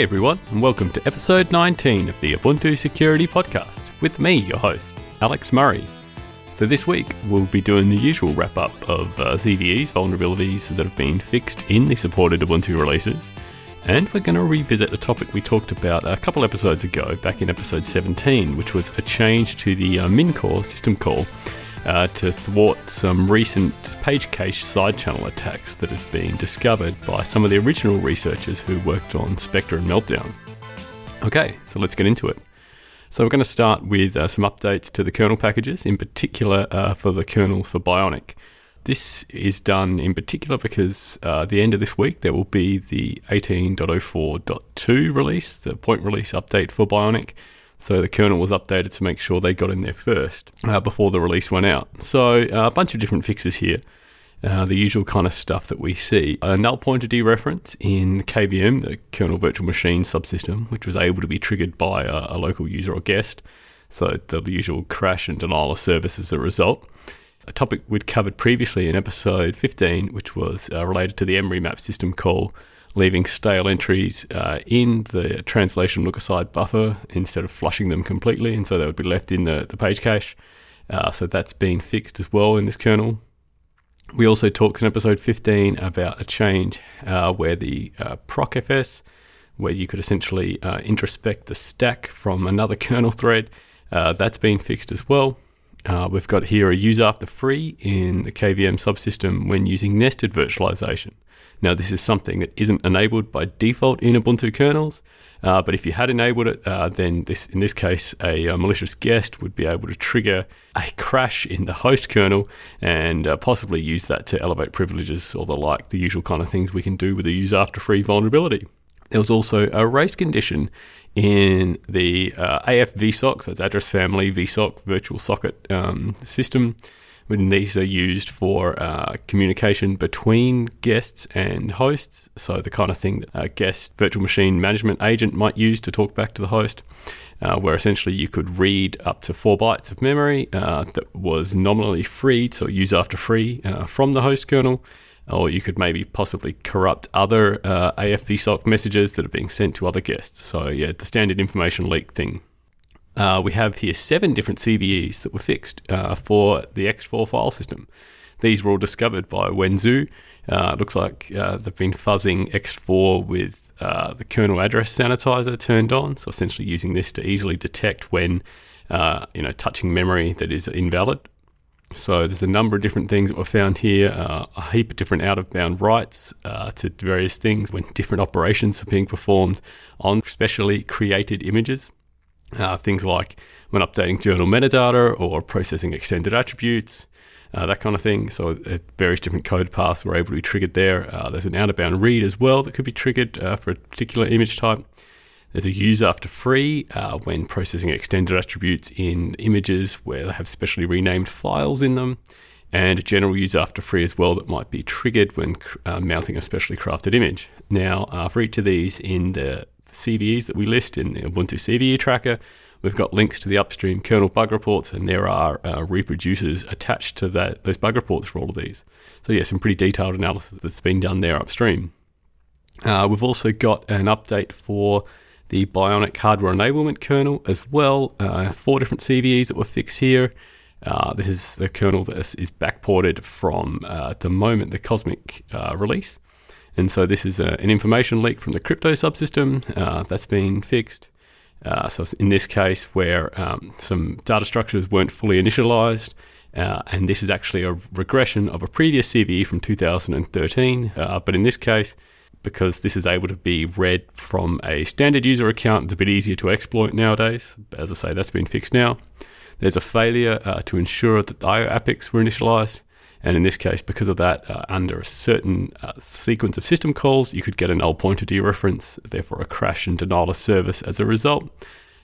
Hey everyone, and welcome to episode 19 of the Ubuntu Security Podcast with me, your host, Alex Murray. So, this week we'll be doing the usual wrap up of uh, CVEs, vulnerabilities that have been fixed in the supported Ubuntu releases, and we're going to revisit a topic we talked about a couple episodes ago, back in episode 17, which was a change to the uh, MinCore system call uh, to thwart some recent page cache side channel attacks that have been discovered by some of the original researchers who worked on Spectre and Meltdown. Okay, so let's get into it. So we're going to start with uh, some updates to the kernel packages, in particular uh, for the kernel for Bionic. This is done in particular because uh, the end of this week there will be the 18.04.2 release, the point release update for Bionic. So the kernel was updated to make sure they got in there first uh, before the release went out. So uh, a bunch of different fixes here. Uh, the usual kind of stuff that we see. A null pointer dereference in KVM, the kernel virtual machine subsystem, which was able to be triggered by a, a local user or guest. So the usual crash and denial of service as a result. A topic we'd covered previously in episode 15, which was uh, related to the mremap system call, leaving stale entries uh, in the translation look aside buffer instead of flushing them completely, and so they would be left in the, the page cache. Uh, so that's been fixed as well in this kernel. We also talked in episode 15 about a change uh, where the uh, procfs, where you could essentially uh, introspect the stack from another kernel thread, uh, that's been fixed as well. Uh, we've got here a use after free in the KVM subsystem when using nested virtualization. Now, this is something that isn't enabled by default in Ubuntu kernels, uh, but if you had enabled it, uh, then this, in this case, a, a, malicious guest would be able to trigger a crash in the host kernel and uh, possibly use that to elevate privileges or the like, the usual kind of things we can do with a use after free vulnerability. There was also a race condition in the uh, so it's address family VSOCK virtual socket um, system when these are used for uh, communication between guests and hosts. So, the kind of thing that a guest virtual machine management agent might use to talk back to the host, uh, where essentially you could read up to four bytes of memory uh, that was nominally free, so use after free uh, from the host kernel. Or you could maybe possibly corrupt other uh, AF VSOCK messages that are being sent to other guests. So, yeah, the standard information leak thing uh, we have here seven different CVEs that were fixed uh, for the ext4 file system. These were all discovered by Wen Xu. Uh, looks like uh, they've been fuzzing ext4 with uh, the kernel address sanitizer turned on, so essentially using this to easily detect when uh, you know touching memory that is invalid. So there's a number of different things that were found here, uh, a heap of different out-of-bound writes uh, to various things when different operations are being performed on specially created images. Uh, things like when updating journal metadata or processing extended attributes, uh, that kind of thing. So uh, various different code paths were able to be triggered there. Uh, there's an out-of-bound read as well that could be triggered for a particular image type. There's a use after free uh, when processing extended attributes in images where they have specially renamed files in them, and a general use after free as well that might be triggered when mounting a specially crafted image. Now, for each of these in the CVEs that we list in the Ubuntu CVE tracker. We've got links to the upstream kernel bug reports, and there are uh, reproducers attached to that, those bug reports for all of these. So, yeah, some pretty detailed analysis that's been done there upstream. Uh, we've also got an update for the Bionic hardware enablement kernel as well. Uh, four different CVEs that were fixed here. Uh, this is the kernel that is backported from uh, the moment the Cosmic uh, release. And so this is a, an information leak from the crypto subsystem uh, that's been fixed. Uh, so in this case, where um, some data structures weren't fully initialized, uh, and this is actually a regression of a previous CVE from 2013. Uh, but in this case, because this is able to be read from a standard user account, it's a bit easier to exploit nowadays. As I say, that's been fixed now. There's a failure uh, to ensure that the IO APICs were initialized. And in this case, because of that, uh, under a certain uh, sequence of system calls, you could get a null pointer dereference, therefore a crash and denial of service as a result.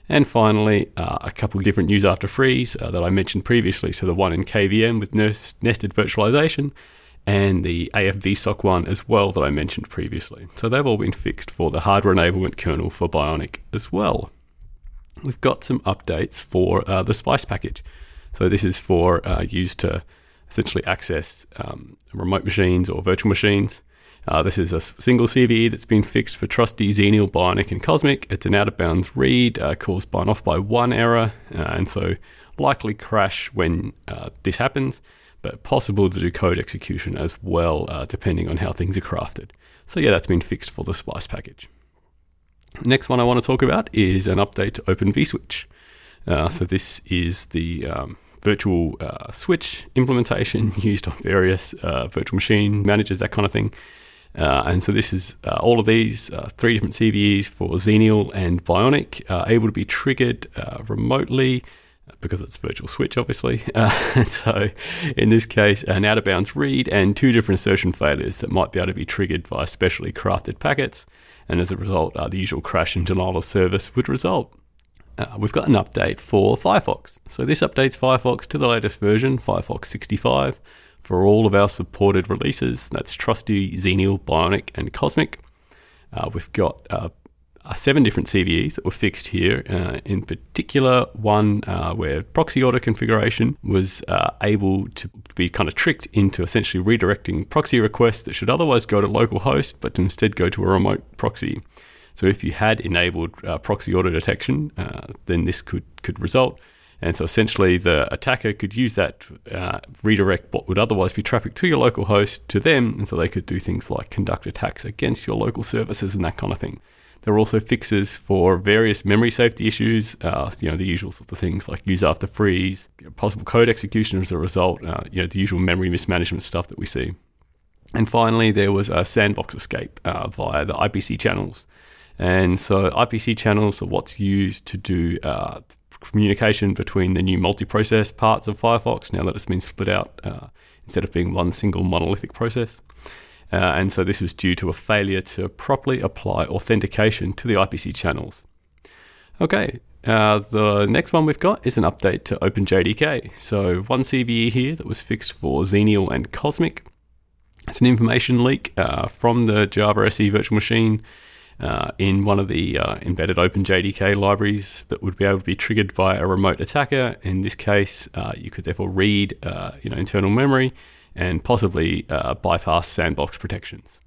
And finally, uh, a couple of different use after frees uh, that I mentioned previously. So the one in KVM with nested virtualization, and the AFVSOCK one as well that I mentioned previously. So they've all been fixed for the hardware enablement kernel for Bionic as well. We've got some updates for uh, the Spice package. So this is for uh, used to essentially access um, remote machines or virtual machines. Uh, this is a single CVE that's been fixed for Trusty, Xenial, Bionic, and Cosmic. It's an out of bounds read uh, caused by an off by one error, uh, and so likely crash when uh, this happens, but possible to do code execution as well, uh, depending on how things are crafted. So, yeah, that's been fixed for the Spice package. Next one I want to talk about is an update to Open vSwitch. Uh, so, this is the um, virtual uh, switch implementation used on various uh, virtual machine managers, that kind of thing. Uh, and so this is uh, all of these three different CVEs for Xenial and Bionic able to be triggered remotely because it's virtual switch, obviously. so in this case, an out of bounds read and two different assertion failures that might be able to be triggered by specially crafted packets. And as a result, the usual crash and denial of service would result uh, we've got an update for Firefox. So this updates Firefox to the latest version, Firefox 65, for all of our supported releases. That's Trusty, Xenial, Bionic, and Cosmic. Uh, we've got uh, uh seven different CVEs that were fixed here. Uh, in particular, one uh, where proxy auto configuration was able to be kind of tricked into essentially redirecting proxy requests that should otherwise go to localhost, but to instead go to a remote proxy. So if you had enabled uh, proxy auto detection, uh, then this could could result. And so essentially, the attacker could use that uh, redirect what would otherwise be traffic to your local host to them, and so they could do things like conduct attacks against your local services and that kind of thing. There are also fixes for various memory safety issues, uh, you know, the usual sorts of things like use after frees, possible code execution as a result, uh, you know, the usual memory mismanagement stuff that we see. And finally, there was a sandbox escape uh, via the IPC channels. And so IPC channels are what's used to do uh, communication between the new multi-process parts of Firefox now that it's been split out uh, instead of being one single monolithic process. Uh, and so this was due to a failure to properly apply authentication to the IPC channels. Okay, uh, the next one we've got is an update to OpenJDK. So one CVE here that was fixed for Xenial and Cosmic. It's an information leak uh, from the Java SE virtual machine uh, in one of the uh, embedded OpenJDK libraries that would be able to be triggered by a remote attacker. In this case, uh, you could therefore read uh, you know, internal memory and possibly uh, bypass sandbox protections.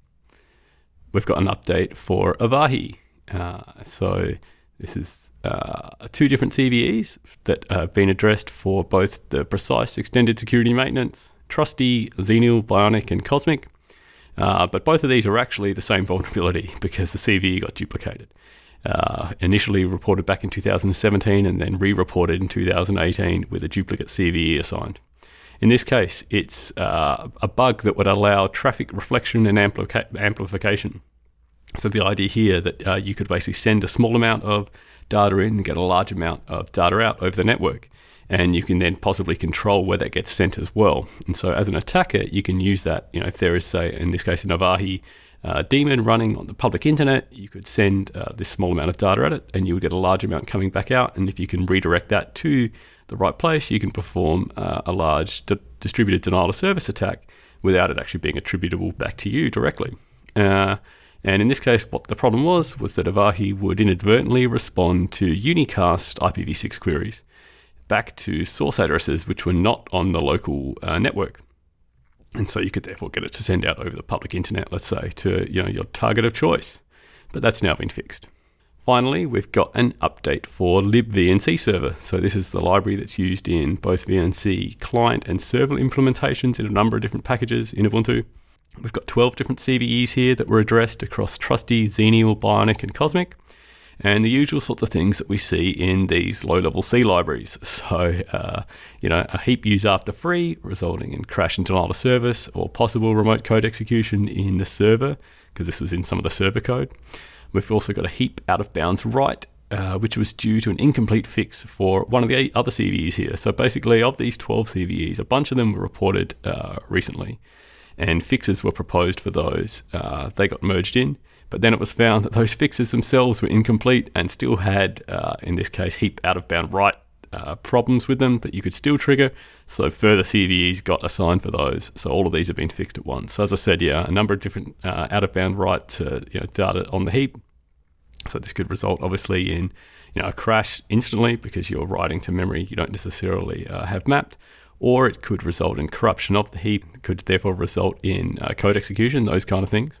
We've got an update for Avahi. Uh, so this is two different CVEs that have been addressed for both the precise extended security maintenance, Trusty, Xenial, Bionic, and Cosmic. Uh, but both of these are actually the same vulnerability because the CVE got duplicated. Uh, initially reported back in 2017 and then re reported in 2018 with a duplicate CVE assigned. In this case, it's uh, a bug that would allow traffic reflection and ampli- amplification. So the idea here that uh, you could basically send a small amount of data in and get a large amount of data out over the network and you can then possibly control where that gets sent as well. And so, as an attacker, you can use that. You know, if there is, say, in this case, a Avahi uh, daemon running on the public internet, you could send uh, this small amount of data at it, and you would get a large amount coming back out. And if you can redirect that to the right place, you can perform uh, a large di- distributed denial of service attack without it actually being attributable back to you directly. Uh, and in this case, what the problem was was that Avahi would inadvertently respond to unicast IPv6 queries back to source addresses which were not on the local uh, network. And so you could therefore get it to send out over the public internet, let's say, to you know your target of choice. But that's now been fixed. Finally, we've got an update for libVNC server. So this is the library that's used in both VNC client and server implementations in a number of different packages in Ubuntu. We've got 12 different CVEs here that were addressed across Trusty, Xenial, Bionic, and Cosmic and the usual sorts of things that we see in these low level C libraries. So, uh, you know, a heap use after free, resulting in crash and denial of service, or possible remote code execution in the server, because this was in some of the server code. We've also got a heap out of bounds write, uh, which was due to an incomplete fix for one of the other CVEs here. So basically, of these 12 CVEs, a bunch of them were reported uh, recently, and fixes were proposed for those. Uh, they got merged in. But then it was found that those fixes themselves were incomplete and still had, uh, in this case, heap out of bound write uh, problems with them that you could still trigger. So further CVEs got assigned for those. So all of these have been fixed at once. So as I said, yeah, a number of different uh, out of bound write to, you know, data on the heap. So this could result, obviously, in you know a crash instantly because you're writing to memory you don't necessarily uh, have mapped, or it could result in corruption of the heap. Could therefore result in uh, code execution, those kind of things.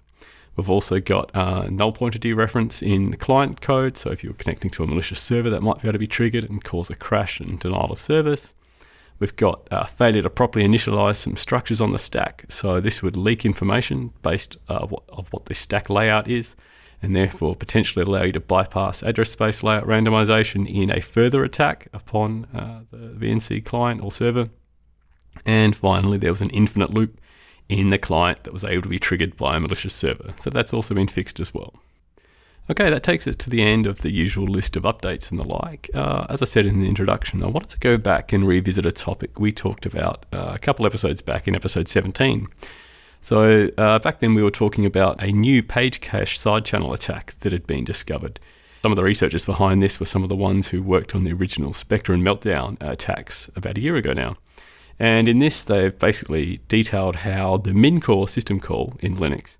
We've also got uh, null pointer dereference in the client code. So if you're connecting to a malicious server, that might be able to be triggered and cause a crash and denial of service. We've got uh, failure to properly initialize some structures on the stack. So this would leak information based uh, of what the stack layout is, and therefore potentially allow you to bypass address space layout randomization in a further attack upon uh, the VNC client or server. And finally, there was an infinite loop in the client that was able to be triggered by a malicious server. So that's also been fixed as well. Okay, that takes us to the end of the usual list of updates and the like. Uh, as I said in the introduction, I wanted to go back and revisit a topic we talked about uh, a couple episodes back in episode 17. So, uh, back then we were talking about a new page cache side channel attack that had been discovered. Some of the researchers behind this were some of the ones who worked on the original Spectre and Meltdown attacks about a year ago now. And in this, they've basically detailed how the mincore system call in Linux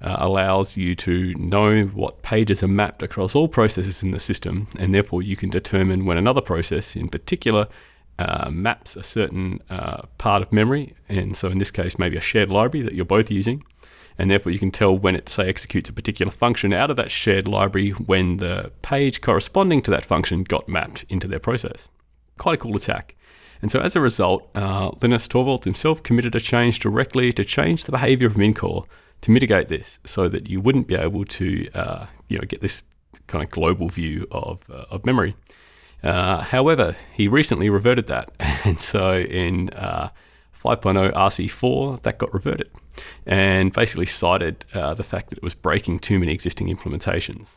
uh, allows you to know what pages are mapped across all processes in the system, and therefore you can determine when another process, in particular, uh, maps a certain uh, part of memory. And so, in this case, maybe a shared library that you're both using. And therefore, you can tell when it, say, executes a particular function out of that shared library when the page corresponding to that function got mapped into their process. Quite a cool attack. And so as a result, uh, Linus Torvalds himself committed a change directly to change the behavior of Mincore to mitigate this so that you wouldn't be able to uh, you know, get this kind of global view of, uh, of memory. Uh, however, he recently reverted that. And so in uh, 5.0 RC4, that got reverted and basically cited uh, the fact that it was breaking too many existing implementations.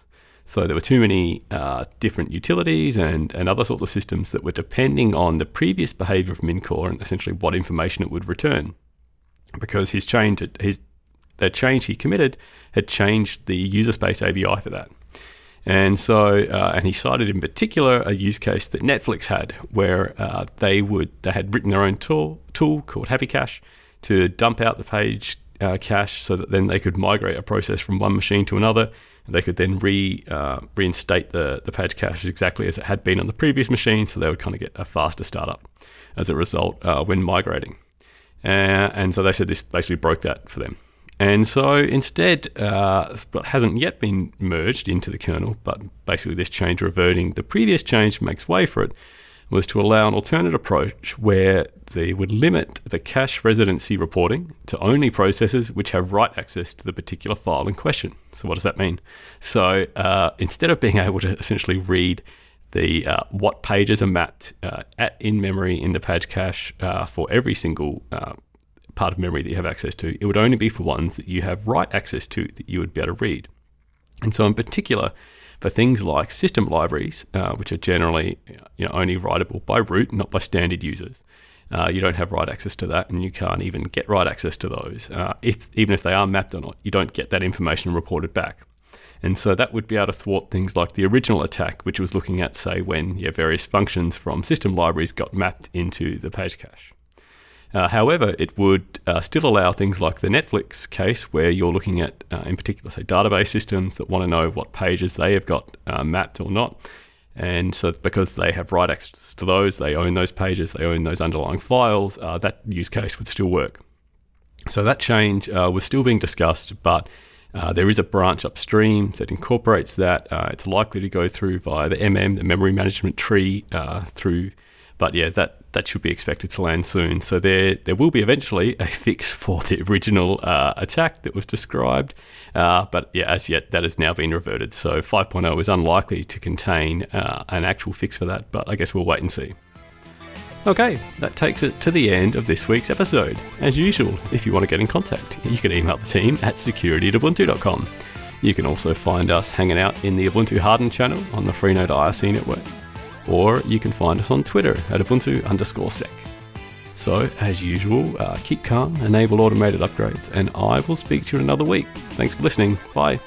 So there were too many uh, different utilities and, and other sorts of systems that were depending on the previous behavior of Mincore and essentially what information it would return. Because his change, his the change he committed had changed the user space ABI for that. And so, uh, and he cited in particular a use case that Netflix had, where uh, they would they had written their own tool tool called Happy Cache to dump out the page uh, cache, so that then they could migrate a process from one machine to another, And they could then re uh, reinstate the the page cache exactly as it had been on the previous machine, so they would kind of get a faster startup as a result uh, when migrating. Uh, and so they said this basically broke that for them. And so instead, uh, what hasn't yet been merged into the kernel, but basically this change reverting the previous change makes way for it, was to allow an alternate approach where they would limit the cache residency reporting to only processes which have write access to the particular file in question. So, what does that mean? So, uh, instead of being able to essentially read the uh, what pages are mapped uh, at in memory in the page cache uh, for every single uh, part of memory that you have access to, it would only be for ones that you have write access to that you would be able to read. And so, in particular, for things like system libraries, uh, which are generally you know, only writable by root, not by standard users. Uh, you don't have write access to that, and you can't even get write access to those. Uh, if even if they are mapped or not, you don't get that information reported back. And so that would be able to thwart things like the original attack, which was looking at, say, when yeah, various functions from system libraries got mapped into the page cache. Uh, however, it would uh, still allow things like the Netflix case, where you're looking at, uh, in particular, say, database systems that want to know what pages they have got uh, mapped or not. And so, because they have write access to those, they own those pages, they own those underlying files, uh, that use case would still work. So, that change uh, was still being discussed, but there is a branch upstream that incorporates that. it's likely to go through via the MM, the memory management tree, through but yeah, that that should be expected to land soon. So there there will be eventually a fix for the original uh, attack that was described. Uh, but yeah, as yet that has now been reverted. So 5.0 is unlikely to contain uh, an actual fix for that. But I guess we'll wait and see. Okay, that takes it to the end of this week's episode. As usual, if you want to get in contact, you can email the team at security@ubuntu.com. You can also find us hanging out in the Ubuntu Hardened channel on the Freenode IRC network or you can find us on Twitter at Ubuntu underscore sec. So, as usual, uh, keep calm, enable automated upgrades, and I will speak to you in another week. Thanks for listening. Bye.